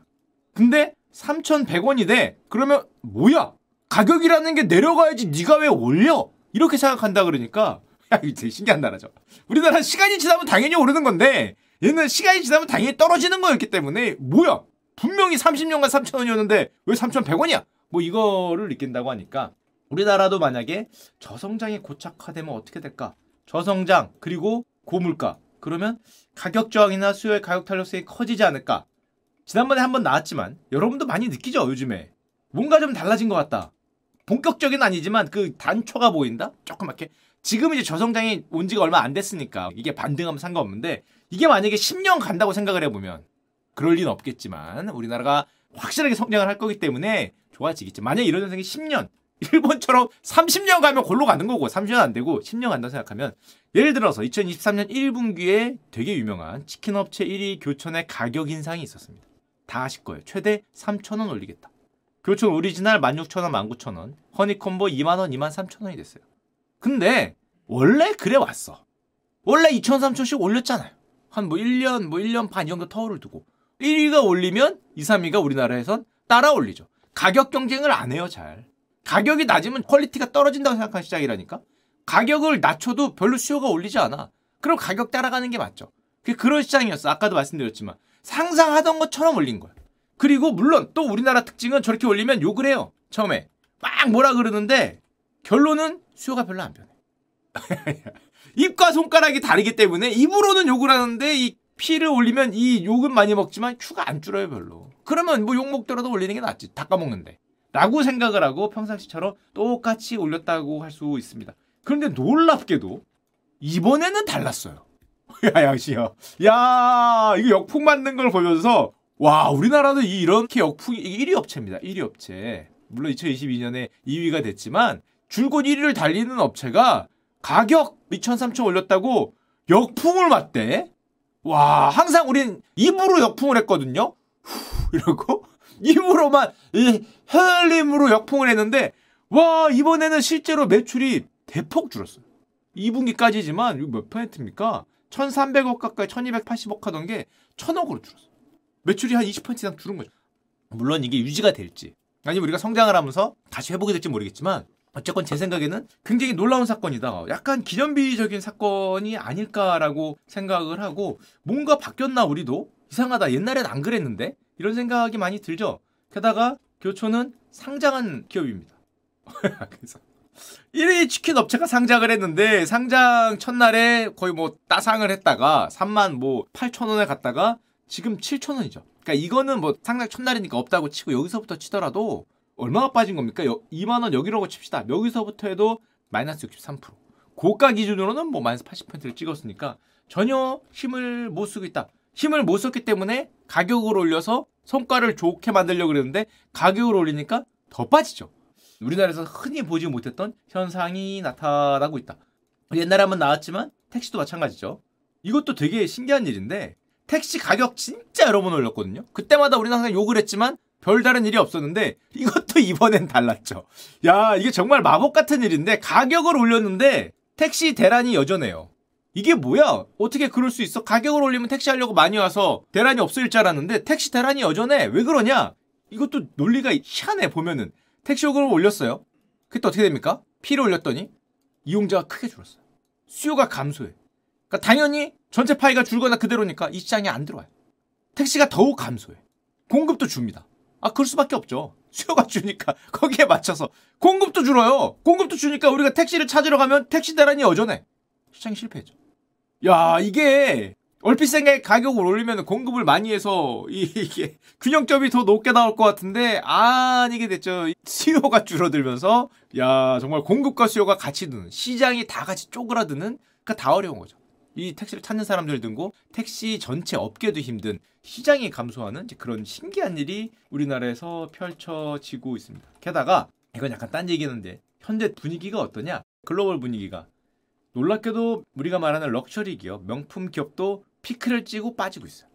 근데 3,100원이 돼. 그러면 뭐야? 가격이라는 게 내려가야지 네가 왜 올려? 이렇게 생각한다 그러니까 [laughs] 야, 이거 되게 신기한 나라죠. 우리나라는 시간이 지나면 당연히 오르는 건데 얘는 시간이 지나면 당연히 떨어지는 거였기 때문에 뭐야? 분명히 30년간 3,000원이었는데 왜 3,100원이야? 뭐 이거를 느낀다고 하니까 우리나라도 만약에 저성장이 고착화되면 어떻게 될까? 저성장 그리고 고물가 그러면 가격 저항이나 수요의 가격 탄력성이 커지지 않을까? 지난번에 한번 나왔지만 여러분도 많이 느끼죠 요즘에 뭔가 좀 달라진 것 같다. 본격적인 아니지만 그 단초가 보인다? 조그맣게 지금 이제 저성장이 온 지가 얼마 안 됐으니까 이게 반등하면 상관없는데 이게 만약에 10년 간다고 생각을 해보면 그럴 리는 없겠지만 우리나라가 확실하게 성장을 할 거기 때문에 좋아지겠지. 만약에 이런 현상이 10년 일본처럼 30년 가면 골로 가는 거고 30년 안 되고 10년 간다고 생각하면 예를 들어서 2023년 1분기에 되게 유명한 치킨 업체 1위 교촌의 가격 인상이 있었습니다. 다 아실 거예요. 최대 3,000원 올리겠다. 교촌 오리지널 16,000원, 19,000원, 허니콤보 2만원, 2만 3천원이 됐어요. 근데 원래 그래 왔어. 원래 2,000, 3,000씩 올렸잖아요. 한 뭐 1년, 뭐 1년 반 이 정도 터울을 두고 1위가 올리면 2, 3위가 우리나라에선 따라 올리죠. 가격 경쟁을 안 해요, 잘. 가격이 낮으면 quality가 떨어진다고 생각하는 시장이라니까. 가격을 낮춰도 별로 수요가 올리지 않아. 그럼 가격 따라가는 게 맞죠. 그게 그런 시장이었어. 아까도 말씀드렸지만 상상하던 것처럼 올린 거야. 그리고 물론 또 우리나라 특징은 저렇게 올리면 욕을 해요. 처음에 막 뭐라 그러는데 결론은 수요가 별로 안 변해. [laughs] 입과 손가락이 다르기 때문에 입으로는 욕을 하는데 이 피를 올리면 이 욕은 많이 먹지만 큐가 안 줄어요 별로. 그러면 뭐 욕 먹더라도 올리는 게 낫지. 닦아먹는데. 라고 생각을 하고 평상시처럼 똑같이 올렸다고 할 수 있습니다. 그런데 놀랍게도 이번에는 달랐어요. [laughs] 야, 양씨야. 야, 이거 역풍 맞는 걸 보면서 와, 우리나라는 이렇게 역풍이 1위 업체입니다. 1위 업체. 물론 2022년에 2위가 됐지만 줄곧 1위를 달리는 업체가 가격 2천, 3천 올렸다고 역풍을 맞대. 와, 항상 우린 입으로 역풍을 했거든요. 후, [laughs] 이러고 입으로만 이 헬림으로 역풍을 했는데 와, 이번에는 실제로 매출이 대폭 줄었어요. 2분기까지지만 이거 몇 퍼센트입니까? 1,300억 가까이 1,280억 하던 게 1,000억으로 줄었어요. 매출이 한 20% 이상 줄은 거죠. 물론 이게 유지가 될지 아니면 우리가 성장을 하면서 다시 회복이 될지 모르겠지만 어쨌건 제 생각에는 굉장히 놀라운 사건이다. 약간 기념비적인 사건이 아닐까라고 생각을 하고 뭔가 바뀌었나 우리도 이상하다. 옛날엔 안 그랬는데 이런 생각이 많이 들죠. 게다가 교촌은 상장한 기업입니다. [laughs] 그래서 1위 치킨 업체가 상장을 했는데 상장 첫날에 거의 뭐 따상을 했다가 3만 뭐 8천 원에 갔다가 지금 7천 원이죠. 그러니까 이거는 뭐 상장 첫날이니까 없다고 치고 여기서부터 치더라도 얼마나 빠진 겁니까? 2만 원 여기라고 칩시다. 여기서부터 해도 마이너스 63%. 고가 기준으로는 뭐 마이너스 80%를 찍었으니까 전혀 힘을 못 쓰고 있다. 힘을 못 썼기 때문에 가격을 올려서 성과를 좋게 만들려고 그랬는데 가격을 올리니까 더 빠지죠. 우리나라에서 흔히 보지 못했던 현상이 나타나고 있다. 옛날에 한번 나왔지만 택시도 마찬가지죠. 이것도 되게 신기한 일인데 택시 가격 진짜 여러 번 올렸거든요. 그때마다 우리는 항상 욕을 했지만 별다른 일이 없었는데 이것도 [laughs] 이번엔 달랐죠. 야 이게 정말 마법 같은 일인데 가격을 올렸는데 택시 대란이 여전해요. 이게 뭐야? 어떻게 그럴 수 있어? 가격을 올리면 택시 하려고 많이 와서 대란이 없을 줄 알았는데 택시 대란이 여전해. 왜 그러냐? 이것도 논리가 희한해 보면은 택시 요금을 올렸어요. 그때 어떻게 됩니까? 피를 올렸더니 이용자가 크게 줄었어요. 수요가 감소해. 그러니까 당연히 전체 파이가 줄거나 그대로니까 이 시장에 안 들어와요. 택시가 더욱 감소해. 공급도 줍니다. 아, 그럴 수밖에 없죠. 수요가 주니까 [laughs] 거기에 맞춰서 공급도 줄어요. 공급도 주니까 우리가 택시를 찾으러 가면 택시 대란이 여전해. 시장이 실패했죠. 야, 이게 얼핏 생각에 가격을 올리면 공급을 많이 해서 [laughs] 이게 균형점이 더 높게 나올 것 같은데 아니게 됐죠. 수요가 줄어들면서 야 정말 공급과 수요가 같이 드는 시장이 다 같이 쪼그라드는 그러니까 다 어려운 거죠. 이 택시를 찾는 사람들 등고 택시 전체 업계도 힘든 시장이 감소하는 그런 신기한 일이 우리나라에서 펼쳐지고 있습니다. 게다가 이건 약간 딴 얘기는데 현재 분위기가 어떠냐? 글로벌 분위기가 놀랍게도 우리가 말하는 럭셔리 기업, 명품 기업도 피크를 찍고 빠지고 있어요.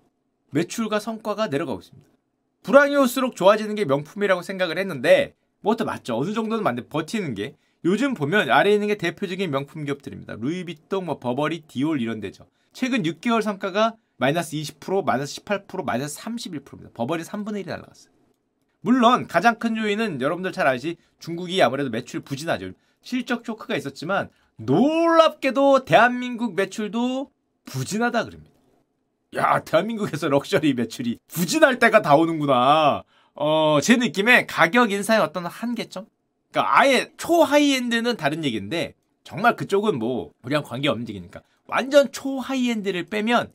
매출과 성과가 내려가고 있습니다. 불황이 올수록 좋아지는 게 명품이라고 생각을 했는데 뭐 그것도 맞죠. 어느 정도는 맞는데 버티는 게 요즘 보면 아래에 있는 게 대표적인 명품 기업들입니다. 루이비통, 뭐 버버리, 디올 이런 데죠. 최근 6개월 성과가 마이너스 20%, 마이너스 18%, 마이너스 31%입니다. 버버리 3분의 1이 날라갔어요. 물론 가장 큰 요인은 여러분들 잘 아시 중국이 아무래도 매출 부진하죠. 실적 쇼크가 있었지만 놀랍게도 대한민국 매출도 부진하다 그럽니다. 야, 대한민국에서 럭셔리 매출이 부진할 때가 다 오는구나. 어, 제 느낌에 가격 인상의 어떤 한계점? 그러니까 아예 초high-end는 다른 얘기인데 정말 그쪽은 뭐 우리랑 관계 없는 얘기니까 완전 초high-end를 빼면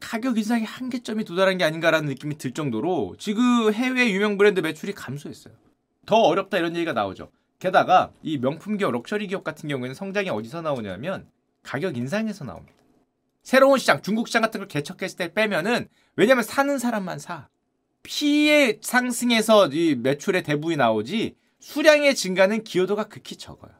가격 인상의 한계점이 도달한 게 아닌가라는 느낌이 들 정도로 지금 해외 유명 브랜드 매출이 감소했어요. 더 어렵다 이런 얘기가 나오죠. 게다가 이 명품 기업, 럭셔리 기업 같은 경우에는 성장이 어디서 나오냐면 가격 인상에서 나옵니다. 새로운 시장, 중국 시장 같은 걸 개척했을 때 빼면은 왜냐면 사는 사람만 사. 피해 상승에서 이 매출의 대부분이 나오지 수량의 증가는 기여도가 극히 적어요.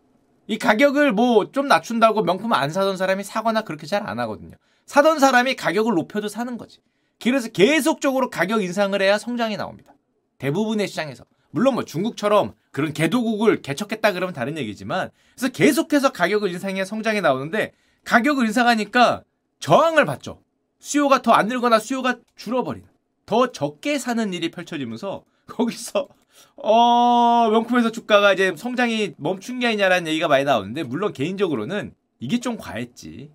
이 가격을 뭐 좀 낮춘다고 명품 안 사던 사람이 사거나 그렇게 잘 안 하거든요. 사던 사람이 가격을 높여도 사는 거지. 그래서 계속적으로 가격 인상을 해야 성장이 나옵니다. 대부분의 시장에서. 물론 뭐 중국처럼 그런 개도국을 개척했다 그러면 다른 얘기지만 그래서 계속해서 가격을 인상해 성장이 나오는데 가격을 인상하니까 저항을 받죠. 수요가 더 안 늘거나 수요가 줄어버리는 더 적게 사는 일이 펼쳐지면서 거기서 [laughs] 어 명품에서 주가가 이제 성장이 멈춘 게 아니냐라는 얘기가 많이 나오는데 물론 개인적으로는 이게 좀 과했지.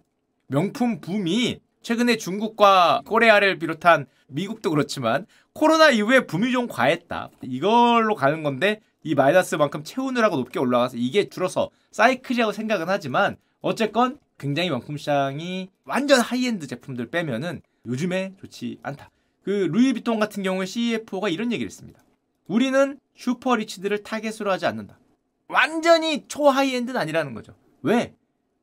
명품 붐이 최근에 중국과 Korea를 비롯한 미국도 그렇지만 코로나 이후에 붐이 좀 과했다. 이걸로 가는 건데 이 마이너스만큼 채우느라고 높게 올라가서 이게 줄어서 사이클이라고 생각은 하지만 어쨌건 굉장히 명품 시장이 완전 하이엔드 제품들 빼면은 요즘에 좋지 않다. 그 루이비통 같은 경우에 CFO가 이런 얘기를 했습니다. 우리는 super rich들을 타겟으로 하지 않는다. 완전히 초 high-end는 아니라는 거죠. 왜?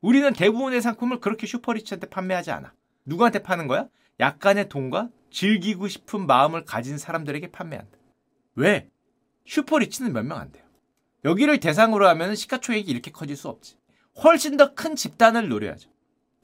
우리는 대부분의 상품을 그렇게 super rich한테 판매하지 않아. 누구한테 파는 거야? 약간의 돈과 즐기고 싶은 마음을 가진 사람들에게 판매한다. 왜? super rich는 몇 명 안 돼요. 여기를 대상으로 하면 시가총액이 이렇게 커질 수 없지. 훨씬 더 큰 집단을 노려야죠.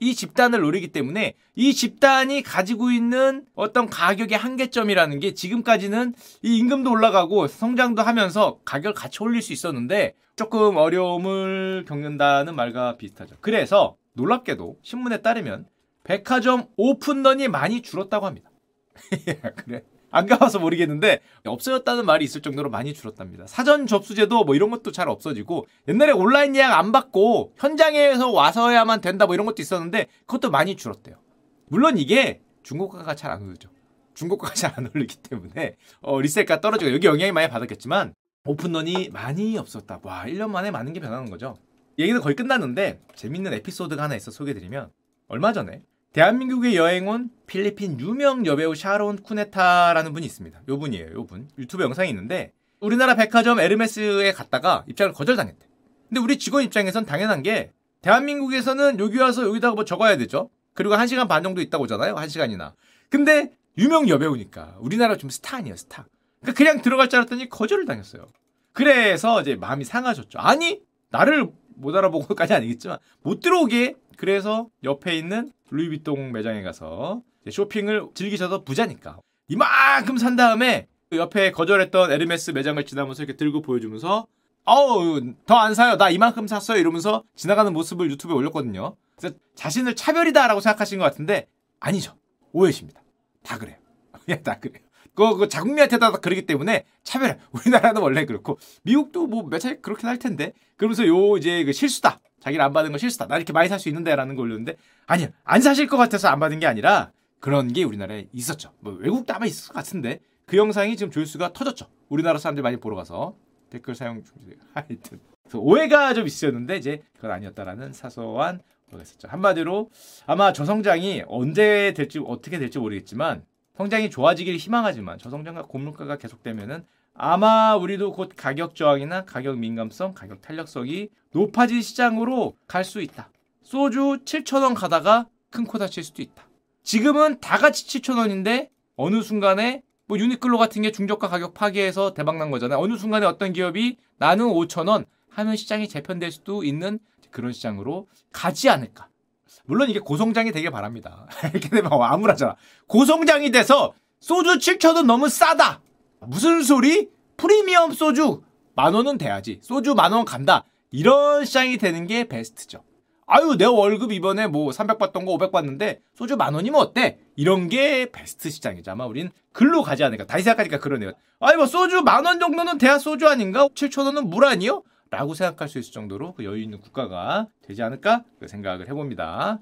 이 집단을 노리기 때문에 이 집단이 가지고 있는 어떤 가격의 한계점이라는 게 지금까지는 이 임금도 올라가고 성장도 하면서 가격을 같이 올릴 수 있었는데 조금 어려움을 겪는다는 말과 비슷하죠. 그래서 놀랍게도 신문에 따르면 백화점 오픈런이 많이 줄었다고 합니다. [laughs] 그래. 안 가봐서 모르겠는데 없어졌다는 말이 있을 정도로 많이 줄었답니다. 사전 접수제도 뭐 이런 것도 잘 없어지고 옛날에 온라인 예약 안 받고 현장에서 와서야만 된다 뭐 이런 것도 있었는데 그것도 많이 줄었대요. 물론 이게 중고가가 잘 안 오르죠. 중고가가 잘 안 오르기 때문에 어, 리셀가 떨어지고 여기 영향이 많이 받았겠지만 오픈런이 많이 없었다. 와 1년 만에 많은 게 변하는 거죠. 얘기는 거의 끝났는데 재밌는 에피소드가 하나 있어 소개드리면 얼마 전에 대한민국에 여행 온 필리핀 유명 여배우 샤론 쿠네타라는 분이 있습니다. 요 분이에요, 요 분. 유튜브 영상이 있는데 우리나라 백화점 에르메스에 갔다가 입장을 거절당했대. 근데 우리 직원 입장에선 당연한 게 대한민국에서는 여기 와서 여기다가 뭐 적어야 되죠. 그리고 1시간 반 정도 있다 오잖아요. 1시간이나. 근데 유명 여배우니까 우리나라 좀 스타 아니에요, 스타. 그러니까 그냥 들어갈 줄 알았더니 거절을 당했어요. 그래서 이제 마음이 상하셨죠. 아니, 나를 못 알아보고까지 아니겠지만 못 들어오게 그래서 옆에 있는 루이비통 매장에 가서 쇼핑을 즐기셔서 부자니까 이만큼 산 다음에 그 옆에 거절했던 에르메스 매장을 지나면서 이렇게 들고 보여주면서 어우 더 안 사요 나 이만큼 샀어요 이러면서 지나가는 모습을 유튜브에 올렸거든요 그래서 자신을 차별이다라고 생각하신 것 같은데 아니죠 오해십니다 다 그래요 [laughs] 다 그래요 그, 그 자국민한테 다 그러기 때문에 차별. 우리나라는 원래 그렇고 미국도 뭐 몇 차례 그렇긴 할 텐데. 그러면서 요 이제 그 실수다. 자기를 안 받은 건 실수다. 나 이렇게 많이 살 수 있는데라는 걸 올렸는데 아니야 안 사실 것 같아서 안 받은 게 아니라 그런 게 우리나라에 있었죠. 뭐 외국도 아마 있을 것 같은데 그 영상이 지금 조회수가 터졌죠. 우리나라 사람들 많이 보러 가서 댓글 사용 중 [laughs] 하여튼 오해가 좀 있었는데 이제 그건 아니었다라는 사소한 있었죠. 한마디로 아마 저성장이 언제 될지 어떻게 될지 모르겠지만 성장이 좋아지기를 희망하지만 저성장과 고물가가 계속되면은 아마 우리도 곧 가격 저항이나 가격 민감성, 가격 탄력성이 높아진 시장으로 갈 수 있다. 소주 7,000원 가다가 큰 코 다칠 수도 있다. 지금은 다 같이 7,000원인데 어느 순간에 뭐 유니클로 같은 게 중저가 가격 파괴해서 대박 난 거잖아요. 어느 순간에 어떤 기업이 나는 5,000원 하면 시장이 재편될 수도 있는 그런 시장으로 가지 않을까. 물론 이게 고성장이 되길 바랍니다. [laughs] 이렇게 되면 암울하잖아. 고성장이 돼서 소주 7천원 너무 싸다. 무슨 소리? 프리미엄 소주 만 원은 돼야지. 소주 만 원 간다. 이런 시장이 되는 게 베스트죠. 아유, 내 월급 이번에 뭐 300 받던 거 500 받는데 소주 만 원이면 어때? 이런 게 베스트 시장이죠. 아마 우린 글로 가지 않을까. 다시 생각하니까 그러네요. 아니, 뭐 소주 만 원 정도는 돼야 소주 아닌가? 7천 원은 물 아니요? 라고 생각할 수 있을 정도로 그 여유 있는 국가가 되지 않을까 그 생각을 해봅니다.